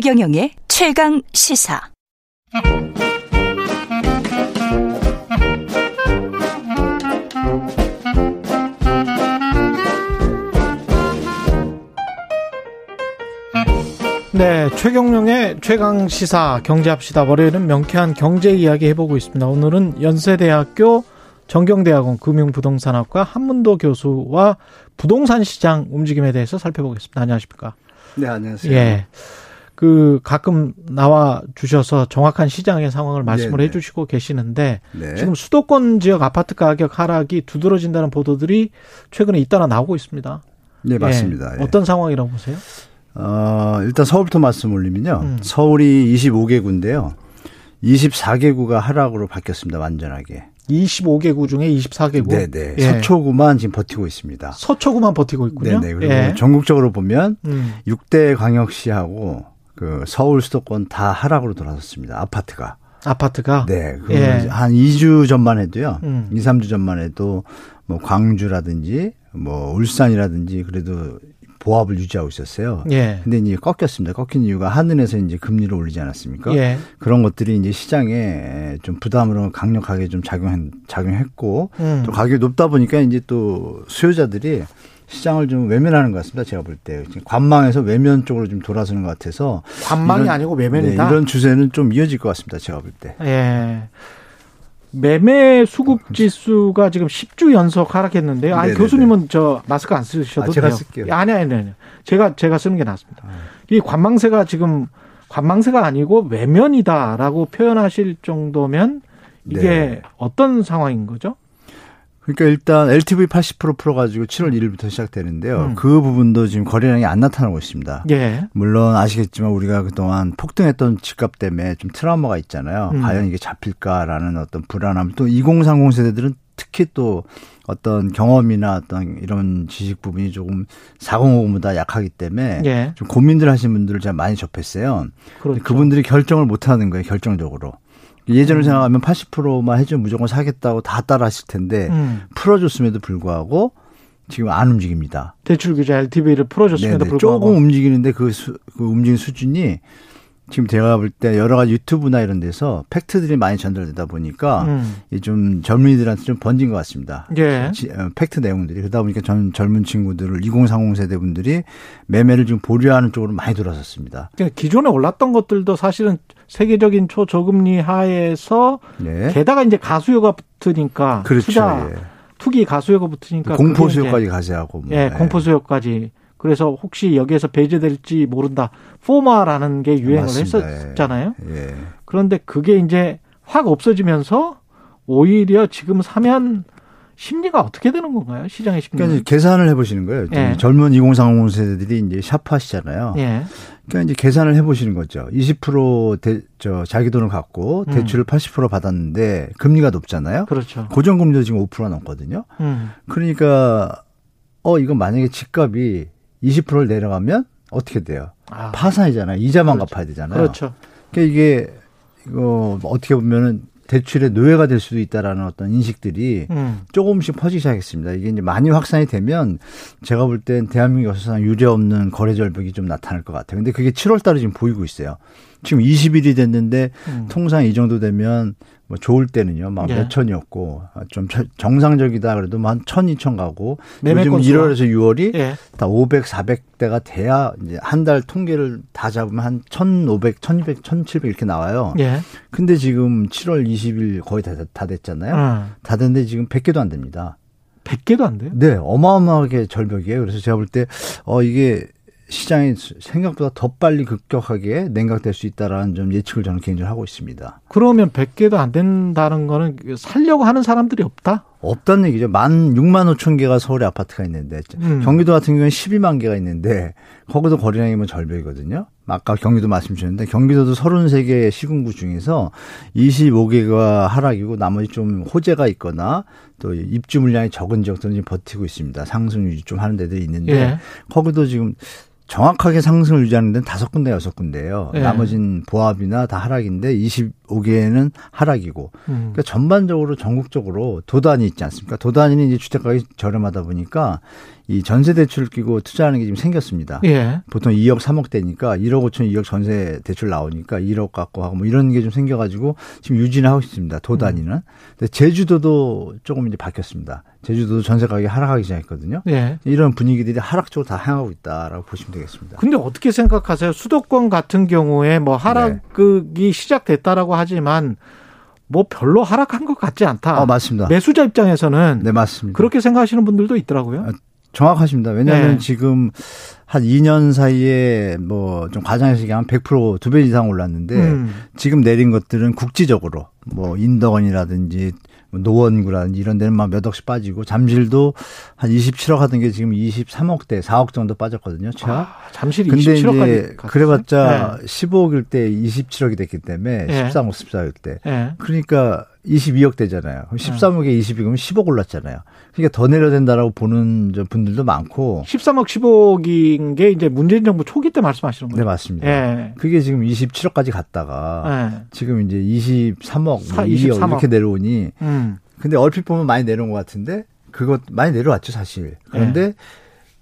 최경영의 최강 시사. 네, 최경영의 최강 시사 경제합시다. 월요일은 명쾌한 경제 이야기 해보고 있습니다. 오늘은 연세대학교 정경대학원 금융부동산학과 한문도 교수와 부동산 시장 움직임에 대해서 살펴보겠습니다. 안녕하십니까? 네, 안녕하세요. 예. 그 가끔 나와 주셔서 정확한 시장의 상황을 말씀을 네네. 해 주시고 계시는데 네. 지금 수도권 지역 아파트 가격 하락이 두드러진다는 보도들이 최근에 잇따라 나오고 있습니다. 네, 맞습니다. 예. 예. 어떤 상황이라고 보세요? 어, 일단 서울부터 말씀 올리면요. 음. 서울이 25개구인데요. 24개구가 하락으로 바뀌었습니다. 완전하게. 25개구 중에 24개구. 네, 네. 예. 서초구만 지금 버티고 있습니다. 서초구만 버티고 있군요. 네, 네. 그리고 예. 전국적으로 보면 음. 6대 광역시하고 그 서울 수도권 다 하락으로 돌아섰습니다. 아파트가. 아파트가 네. 그 예. 한 2주 전만 해도요. 음. 2, 3주 전만 해도 뭐 광주라든지 뭐 울산이라든지 그래도 보합을 유지하고 있었어요. 예. 근데 이제 꺾였습니다. 꺾인 이유가 하늘에서 이제 금리를 올리지 않았습니까? 예. 그런 것들이 이제 시장에 좀 부담으로 강력하게 좀 작용 작용했고 음. 또 가격이 높다 보니까 이제 또 수요자들이 시장을 좀 외면하는 것 같습니다. 제가 볼 때 관망에서 외면 쪽으로 좀 돌아서는 것 같아서 관망이 이런- 아니고 외면이다. 네, 이런 추세는 좀 이어질 것 같습니다. 제가 볼 때. 예. 매매 수급 지수가 지금 10주 연속 하락했는데요. 아니 네네네. 교수님은 저 마스크 안 쓰셔도 아, 제가 돼요. 쓸게요. 아니 아니 아니. 제가 제가 쓰는 게 낫습니다. 아. 이 관망세가 지금 관망세가 아니고 외면이다라고 표현하실 정도면 이게 네. 어떤 상황인 거죠? 그러니까 일단 LTV 80% 풀어가지고 7월 1일부터 시작되는데요. 음. 그 부분도 지금 거래량이 안 나타나고 있습니다. 예. 물론 아시겠지만 우리가 그동안 폭등했던 집값 때문에 좀 트라우마가 있잖아요. 음. 과연 이게 잡힐까라는 어떤 불안함. 또 2030 세대들은 특히 또 어떤 경험이나 어떤 이런 지식 부분이 조금 4050보다 약하기 때문에 예. 좀 고민들 하신 분들을 제가 많이 접했어요. 그렇죠. 그분들이 결정을 못 하는 거예요, 결정적으로. 예전을 음. 생각하면 80%만 해주면 무조건 사겠다고 다 따라 하실 텐데 음. 풀어줬음에도 불구하고 지금 안 움직입니다. 대출 규제 LTV를 풀어줬음에도 네네. 불구하고 조금 움직이는데 그, 수, 그 움직이는 수준이 지금 제가 볼 때 여러 가지 유튜브나 이런 데서 팩트들이 많이 전달되다 보니까 음. 이좀 젊은이들한테 좀 번진 것 같습니다. 예. 지- 어, 팩트 내용들이 그러다 보니까 전 젊은 친구들을 2030 세대 분들이 매매를 좀 보류하는 쪽으로 많이 돌아섰습니다. 그러니까 기존에 올랐던 것들도 사실은 세계적인 초저금리 하에서 네. 게다가 이제 가수요가 붙으니까 그렇죠. 투자 예. 투기 가수요가 붙으니까 공포 수요까지 가세하고 뭐. 예, 예. 공포 수요까지 그래서 혹시 여기에서 배제될지 모른다 포마라는 게 유행을 맞습니다. 했었잖아요. 예. 그런데 그게 이제 확 없어지면서 오히려 지금 사면 심리가 어떻게 되는 건가요? 시장의 심리. 그러니까 계산을 해보시는 거예요. 예. 젊은 2030 세대들이 이제 샵하시잖아요. 예. 그러니까 이제 계산을 해보시는 거죠. 20% 대, 저 자기 돈을 갖고 음. 대출을 80% 받았는데 금리가 높잖아요. 그렇죠. 고정금리도 지금 5% 넘거든요. 음. 그러니까 어 이거 만약에 집값이 20%를 내려가면 어떻게 돼요? 아, 파산이잖아요. 이자만 그렇죠. 갚아야 되잖아요. 그렇죠. 그러니까 이게 이거 어떻게 보면은 대출의 노예가 될 수도 있다라는 어떤 인식들이 음. 조금씩 퍼지기 시작했습니다. 이게 이제 많이 확산이 되면 제가 볼 땐 대한민국 역사상 유례 없는 거래 절벽이 좀 나타날 것 같아요. 근데 그게 7월 달에 지금 보이고 있어요. 지금 20일이 됐는데 음. 통상 이 정도 되면 뭐 좋을 때는요. 막 예. 몇천이었고 아, 좀 저- 정상적이다 그래도 뭐 한 천, 이천 가고 요즘 건수가? 1월에서 6월이 예. 다 500, 400대가 돼야 이제 한 달 통계를 다 잡으면 한 1,500, 1,200, 1,700 이렇게 나와요. 예. 근데 지금 7월 20일 거의 다, 다 됐잖아요. 음. 다 됐는데 지금 100개도 안 됩니다. 100개도 안 돼요? 네, 어마어마하게 절벽이에요. 그래서 제가 볼 때, 어, 이게 시장이 생각보다 더 빨리 급격하게 냉각될 수 있다라는 좀 예측을 저는 개인적으로 하고 있습니다. 그러면 100개도 안 된다는 거는 살려고 하는 사람들이 없다? 없다는 얘기죠. 만 6만 5천 개가 서울에 아파트가 있는데 음. 경기도 같은 경우는 12만 개가 있는데 거기도 거래량이 뭐 절벽이거든요. 아까 경기도 말씀 주셨는데 경기도도 33개 시군구 중에서 25개가 하락이고 나머지 좀 호재가 있거나 또 입주 물량이 적은 지역들은 지금 버티고 있습니다. 상승 유지 좀 하는 데들이 있는데 예. 거기도 지금 정확하게 상승을 유지하는 데는 다섯 군데, 여섯 군데예요. 예. 나머진 보합이나 다 하락인데 25개는 하락이고. 음. 그러니까 전반적으로 전국적으로 도단이 있지 않습니까? 도단위는 이제 주택 가격이 저렴하다 보니까 이 전세 대출을 끼고 투자하는 게 지금 생겼습니다. 예. 보통 2억, 3억 대니까 1억 5천, 2억 전세 대출 나오니까 1억 갖고 하고 뭐 이런 게 좀 생겨가지고 지금 유지는 하고 있습니다. 도 단위는. 근데 제주도도 조금 이제 바뀌었습니다. 제주도도 전세 가격이 하락하기 시작했거든요. 예. 이런 분위기들이 하락 쪽으로 다 향하고 있다라고 보시면 되겠습니다. 근데 어떻게 생각하세요? 수도권 같은 경우에 뭐 하락이 시작됐다라고 하지만 뭐 별로 하락한 것 같지 않다. 어, 맞습니다. 매수자 입장에서는 네, 맞습니다. 그렇게 생각하시는 분들도 있더라고요. 아, 정확하십니다. 왜냐하면 네. 지금 한 2년 사이에 뭐 좀 과장해서 얘기하면 100%두 배 이상 올랐는데 음. 지금 내린 것들은 국지적으로 뭐 인덕원이라든지 뭐 노원구라든지 이런 데는 막 몇 억씩 빠지고 잠실도 한 27억 하던 게 지금 23억대 4억 정도 빠졌거든요. 최하. 아, 잠실이 근데 27억까지 이제? 그래봤자 15억일 때 27억이 됐기 때문에 네. 13억, 14일 때. 예. 그러니까 22억 되잖아요. 그럼 13억에 22억이면 10억 올랐잖아요. 그러니까 더 내려야 된다라고 보는 저 분들도 많고. 13억 15억인 게 이제 문재인 정부 초기 때 말씀하시는 거죠. 네, 맞습니다. 예. 그게 지금 27억까지 갔다가 예. 지금 이제 23억, 사- 2억 23억. 이렇게 내려오니 음. 근데 얼핏 보면 많이 내려온 것 같은데 그것 많이 내려왔죠 사실. 그런데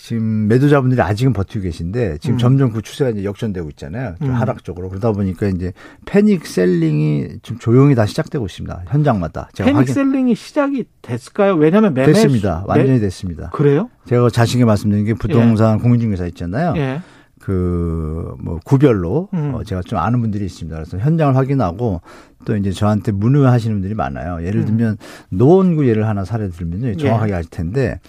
지금 매도자분들이 아직은 버티고 계신데 지금 음. 점점 그 추세가 이제 역전되고 있잖아요. 좀 음. 하락적으로 그러다 보니까 이제 패닉 셀링이 좀 조용히 다시 시작되고 있습니다. 현장마다 제가 패닉 확인 셀링이 시작이 됐을까요? 왜냐하면 매매 됐습니다. 수- 완전히 매- 됐습니다. 그래요? 제가 자신있게 말씀드린 게 부동산 공인중개사 있잖아요. 예. 그뭐 구별로 음. 어, 제가 좀 아는 분들이 있습니다. 그래서 현장을 확인하고 또 이제 저한테 문의하시는 분들이 많아요. 예를 음. 들면 노원구 예를 하나 사례 들면요. 정확하게 아실 텐데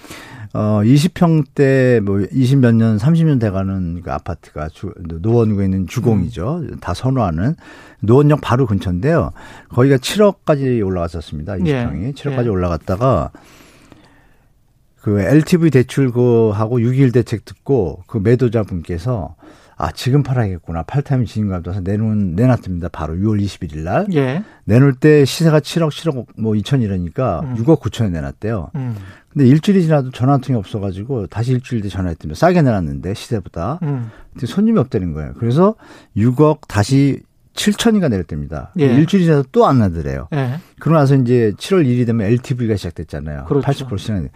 어 20평대 뭐 20몇 년, 30년 돼가는 그 아파트가 주, 노원구에 있는 주공이죠. 음. 다 선호하는 노원역 바로 근처인데요. 거기가 7억까지 올라갔었습니다. 20평이 예. 7억까지 예. 올라갔다가 그 LTV 대출 그 하고 6.1 대책 듣고 그 매도자분께서 아 지금 팔아야겠구나 팔타임 진입감 떠서 내놓은 내놨습니다 바로 6월 21일 날 예. 내놓을 때 시세가 7억 7억 뭐 2천 이러니까 음. 6억 9천에 내놨대요. 음. 근데 일주일이 지나도 전화 한 통이 없어가지고 다시 일주일 뒤 전화했더니 싸게 내놨는데 시세보다 음. 근데 손님이 없다는 거예요. 그래서 6억 다시 7천인가 내렸답니다. 예. 일주일이 지나도 또안 나더래요. 예. 그러고 나서 이제 7월 1일이 되면 LTV가 시작됐잖아요. 그렇죠. 80% 시간이.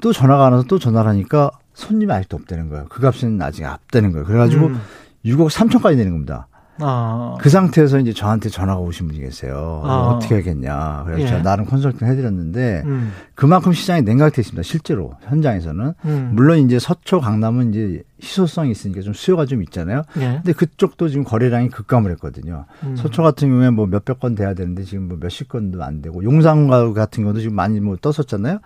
또 전화가 안 와서 또 전화를 하니까 손님이 아직도 없다는 거예요. 그 값은 아직 없다는 거예요. 그래가지고 음. 6억 3천까지 내는 겁니다. 아. 그 상태에서 이제 저한테 전화가 오신 분이 계세요. 아. 어떻게 하겠냐. 그래서 예. 제가 나름 컨설팅 해드렸는데 음. 그만큼 시장이 냉각돼 있습니다. 실제로 현장에서는. 음. 물론 이제 서초 강남은 이제 희소성이 있으니까 좀 수요가 좀 있잖아요. 예. 근데 그쪽도 지금 거래량이 급감을 했거든요. 음. 서초 같은 경우에 뭐 몇백 건 돼야 되는데 지금 뭐 몇십 건도 안 되고 용산구 같은 경우도 지금 많이 뭐 떴었잖아요.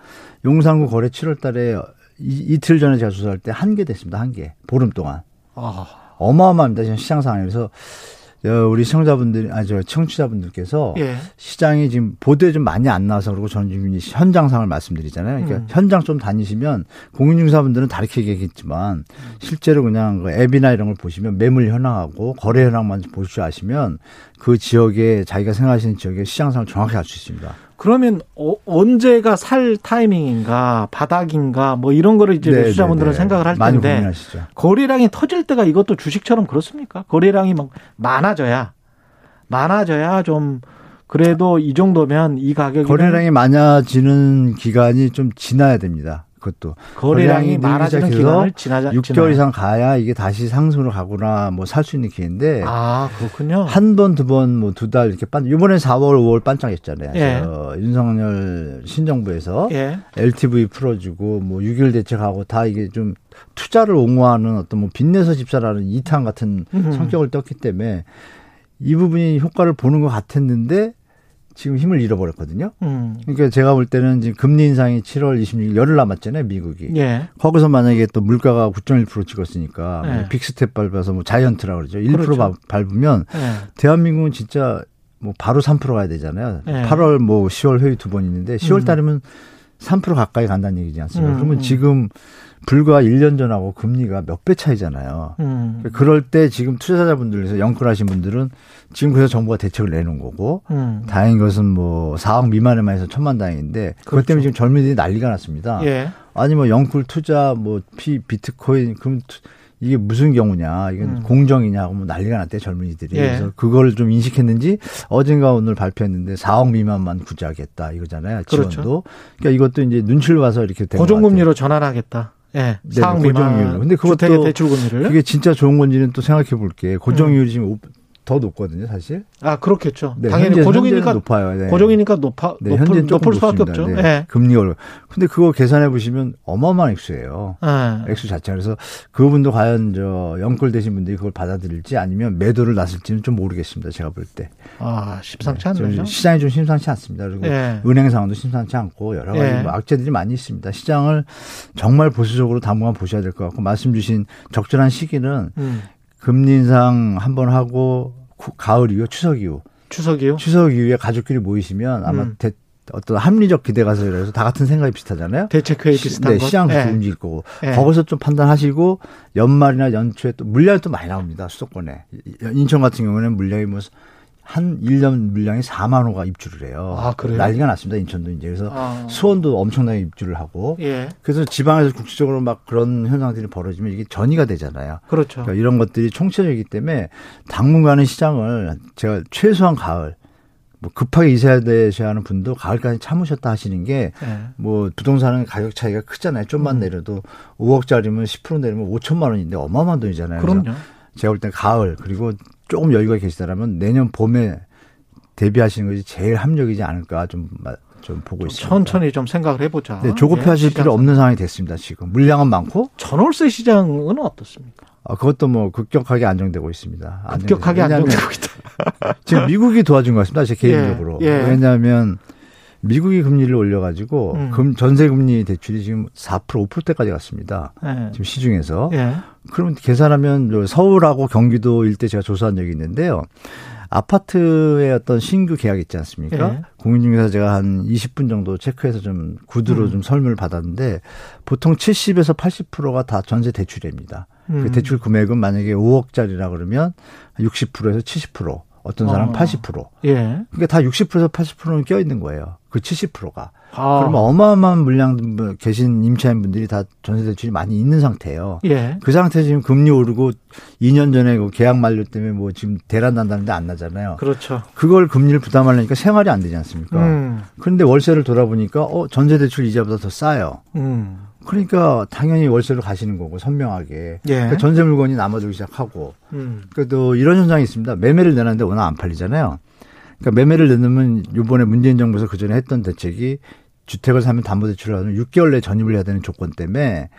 용산구 거래 7월 달에 이, 이틀 전에 제가 조사할 때 한 개 됐습니다. 한 개. 보름 동안. 아. 어마어마합니다. 지금 시장 상황에서 어, 우리 시청자분들, 아니, 저 청취자분들께서 예. 시장이 지금 보도에 좀 많이 안 나와서 그러고 저는 지금 이 현장 상을 말씀드리잖아요. 그러니까 음. 현장 좀 다니시면 공인중개사분들은 다르게 얘기했지만 실제로 그냥 그 앱이나 이런 걸 보시면 매물 현황하고 거래 현황만 볼줄 아시면 그 지역에 자기가 생각하시는 지역의 시장 상을 정확히 알 수 있습니다. 그러면 어, 언제가 살 타이밍인가 바닥인가 뭐 이런 거를 이제 네, 매수자분들은 네, 네. 생각을 할 텐데 고민하시죠. 거래량이 터질 때가 이것도 주식처럼 그렇습니까? 거래량이 막 많아져야 많아져야 좀 그래도 이 정도면 이 가격이 거래량이 많아지는 기간이 좀 지나야 됩니다. 그것도 거래량이 많아지는 기간을 지나자 6개월 지나야. 이상 가야 이게 다시 상승으로 가거나 뭐 살 수 있는 기회인데 아 그렇군요. 한 번, 두 번, 뭐 두 달 이렇게 반, 이번에 4월, 5월 반짝했잖아요. 예. 저 윤석열 신정부에서 예. LTV 풀어주고 뭐 6일 대책하고 다 이게 좀 투자를 옹호하는 어떤 뭐 빚내서 집사라는 2탄 같은 음. 성격을 띠었기 때문에 이 부분이 효과를 보는 것 같았는데 지금 힘을 잃어버렸거든요. 음. 그러니까 제가 볼 때는 지금 금리 인상이 7월 26일 열흘 남았잖아요, 미국이. 예. 거기서 만약에 또 물가가 9.1% 찍었으니까 네. 뭐 빅스텝 밟아서 뭐 자이언트라 그러죠. 1% 그렇죠. 밟- 밟으면 예. 대한민국은 진짜 뭐 바로 3% 가야 되잖아요. 네. 8월 뭐 10월 회의 두 번 있는데 10월 달이면 3% 가까이 간다는 얘기지 않습니까? 음, 그러면 음. 지금 불과 1년 전하고 금리가 몇 배 차이잖아요. 음. 그럴 때 지금 투자자분들에서 영끌하신 분들은 지금 그래서 정부가 대책을 내놓은 거고 음. 다행인 것은 뭐 4억 미만에만 해서 천만 다행인데 그것 그렇죠. 때문에 지금 젊은이들이 난리가 났습니다. 예. 아니 뭐 영끌 투자 뭐 피 비트코인 그럼 투- 이게 무슨 경우냐, 이건 음. 공정이냐 뭐 난리가 났대 젊은이들이. 예. 그래서 그걸 좀 인식했는지 어젠가 오늘 발표했는데 4억 미만만 구제하겠다 이거잖아요. 그렇죠. 지원도. 그러니까 이것도 이제 눈치를 봐서 이렇게 된것 고정금리로 전환하겠다. 예. 네. 미만 근데 그것도 대출 금리를. 그게 진짜 좋은 건지는 또 생각해 볼게. 고정률이 지금 오- 더 높거든요, 사실. 아 그렇겠죠. 네, 당연히 현재- 고정이니까 높아요. 네. 고정이니까 높아 네, 높을, 높을 수밖에. 없죠. 네. 예. 금리가 올라. 근데 그거 계산해 보시면 어마어마한 액수예요. 예. 액수 자체가 그래서 그분도 과연 저 영끌 되신 분들이 그걸 받아들일지 아니면 매도를 놨을지는 좀 모르겠습니다. 제가 볼 때. 아 심상치 좀 않네요. 시장이 좀 심상치 않습니다. 그리고 예. 은행 상황도 심상치 않고 여러 가지 예. 뭐 악재들이 많이 있습니다. 시장을 정말 보수적으로 당분간 보셔야 될 것 같고 말씀 주신 적절한 시기는 음. 금리 인상 한 번 하고 구- 가을 이후 추석 이후 추석이요. 추석 이후에 가족끼리 모이시면 아마 음. 대- 어떤 합리적 기대가 서이래서 다 같은 생각이 비슷하잖아요. 대책회의 시- 비슷한 네, 것. 시장도 예. 움직일 거고 예. 거기서 좀 판단하시고 연말이나 연초에 또 물량이 또 많이 나옵니다 수도권에 인천 같은 경우는 물량이 뭐 한 1년 물량이 4만 호가 입주를 해요. 아, 그래요? 난리가 났습니다. 인천도 이제 그래서 아. 수원도 엄청나게 입주를 하고 예. 그래서 지방에서 국지적으로 막 그런 현상들이 벌어지면 이게 전이가 되잖아요. 그렇죠. 그러니까 이런 것들이 총체적이기 때문에 당분간은 시장을 제가 최소한 가을 뭐 급하게 이사야 되셔야 하는 분도 가을까지 참으셨다 하시는 게 예. 뭐 부동산은 가격 차이가 크잖아요. 좀만 음. 내려도 5억짜리면 10% 내리면 5천만 원인데 어마어마한 돈이잖아요. 그럼요. 제가 볼 때 가을 그리고 조금 여유가 계시다라면 내년 봄에 대비하시는 것이 제일 합리적이지 않을까 좀 좀 보고 있습니다. 천천히 좀 생각을 해보자. 네, 조급해 하실 예, 시장 필요 없는 상황이 됐습니다. 지금 물량은 많고 전월세 시장은 어떻습니까? 아, 그것도 뭐 급격하게 안정되고 있습니다. 급격하게 안정되고 있다. 지금 미국이 도와준 것 같습니다. 제 개인적으로. 예, 예. 왜냐하면 미국이 금리를 올려가지고 음. 금 전세 금리 대출이 지금 4% 5%대까지 갔습니다. 예. 지금 시중에서. 예. 그러면 계산하면 저 서울하고 경기도 일대 제가 조사한 적이 있는데요. 아파트의 어떤 신규 계약 있지 않습니까? 예. 공인중개사 제가 한 20분 정도 체크해서 좀 구두로 음. 좀 설문을 받았는데 보통 70에서 80%가 다 전세 대출입니다. 음. 그 대출 금액은 만약에 5억짜리라 그러면 60%에서 70%, 어떤 사람은 어. 80%. 예. 그러니까 다 60%에서 80%는 껴 있는 거예요. 그 70%가. 아. 그러면 어마어마한 물량 계신 임차인 분들이 다 전세 대출이 많이 있는 상태예요. 예. 그 상태에서 지금 금리 오르고 2년 전에 그 계약 만료 때문에 뭐 지금 대란 난다는데 안 나잖아요. 그렇죠. 그걸 금리를 부담하려니까 생활이 안 되지 않습니까? 음. 그런데 월세를 돌아보니까 어 전세 대출 이자보다 더 싸요. 음. 그러니까 당연히 월세로 가시는 거고 선명하게 예. 그러니까 전세 물건이 남아들기 시작하고 음. 그래도 이런 현상이 있습니다. 매매를 내놨는데 워낙 안 팔리잖아요. 그러니까 매매를 내놓으면 이번에 문재인 정부에서 그 전에 했던 대책이 주택을 사면 담보대출을 하면 6개월 내에 전입을 해야 되는 조건 때문에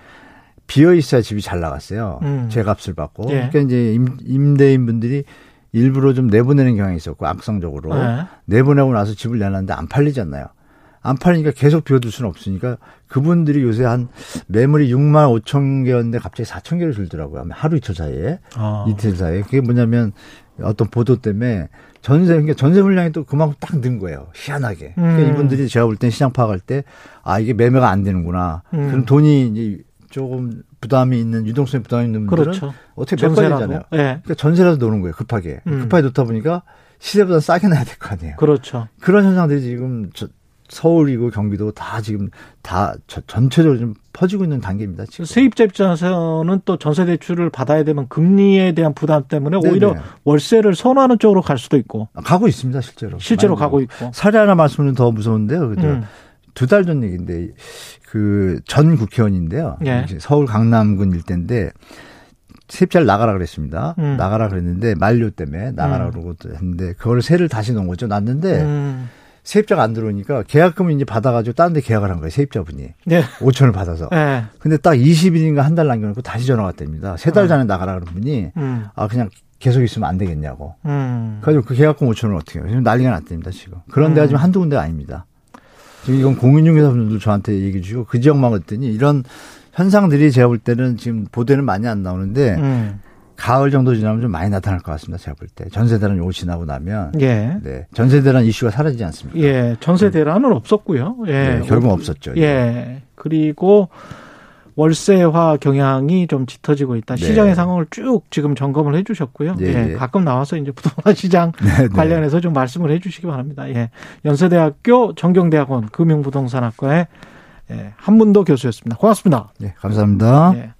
비어 있어야 집이 잘 나갔어요. 음. 제값을 받고. 예. 그러니까 이제 임, 임대인 분들이 일부러 좀 내보내는 경향이 있었고 악성적으로 예. 내보내고 나서 집을 내놨는데 안 팔리잖아요. 안 팔리니까 계속 비워둘 수는 없으니까 그분들이 요새 한 매물이 6만 5천 개였는데 갑자기 4천 개를 줄더라고요. 하루 이틀 사이에. 아. 이틀 사이에. 그게 뭐냐면 어떤 보도 때문에 전세, 그러니까 전세 물량이 또 그만큼 딱 는 거예요. 희한하게. 그러니까 음. 이분들이 제가 볼 땐 시장 파악할 때, 아, 이게 매매가 안 되는구나. 음. 그럼 돈이 이제 조금 부담이 있는, 유동성에 부담이 있는 분들은 그렇죠. 어떻게 몇 가지잖아요. 전세라도. 예. 그러니까 전세라도 노는 거예요. 급하게. 음. 급하게 놓다 보니까 시세보다 싸게 놔야 될 거 아니에요. 그렇죠. 그런 현상들이 지금 저- 서울이고 경기도 다 지금 다 저- 전체적으로 좀 퍼지고 있는 단계입니다. 지금. 세입자 입장에서는 또 전세 대출을 받아야 되면 금리에 대한 부담 때문에 오히려 네네. 월세를 선호하는 쪽으로 갈 수도 있고 가고 있습니다, 실제로. 실제로 가고. 있고. 사례 하나 말씀드리면 더 무서운데요. 그죠? 음. 두달 전 얘기인데 그 전 국회의원인데요. 예. 서울 강남군 일대인데 세입자를 나가라 그랬습니다. 음. 나가라 그랬는데 만료 때문에 나가라 음. 그러고 했는데 그걸 세를 다시 넣은 거죠. 났는데 음. 세입자가 안 들어오니까 계약금을 이제 받아가지고 다른 데 계약을 한 거예요. 세입자분이. 예. 5천을 받아서. 예. 근데 딱 20일인가 한 달 남겨놓고 다시 전화가 왔답니다. 세 달 전에 나가라 그런 분이 음. 아 그냥 계속 있으면 안 되겠냐고. 음. 그래가지고 그 계약금 5천을 어떻게 해요? 지금 난리가 났답니다, 지금. 그런 데가 음. 지금 한두 군데가 아닙니다. 지금 이건 공인중개사분들도 저한테 얘기해 주시고 그 지역만 갔더니 이런 현상들이 제가 볼 때는 지금 보도에는 많이 안 나오는데 음. 가을 정도 지나면 좀 많이 나타날 것 같습니다, 제가 볼 때. 전세 대란 요거 지나고 나면. 예. 네. 전세 대란 이슈가 사라지지 않습니까? 예. 전세 대란은 없었고요. 예. 네, 결국 없었죠. 예. 그리고 월세화 경향이 좀 짙어지고 있다. 네. 시장의 상황을 쭉 지금 점검을 해 주셨고요. 예, 예. 예. 가끔 나와서 이제 부동산 시장 네, 네. 관련해서 좀 말씀을 해 주시기 바랍니다. 예. 연세대학교 정경대학원 금융부동산학과의 예, 한문도 교수였습니다. 고맙습니다. 네, 감사합니다. 예.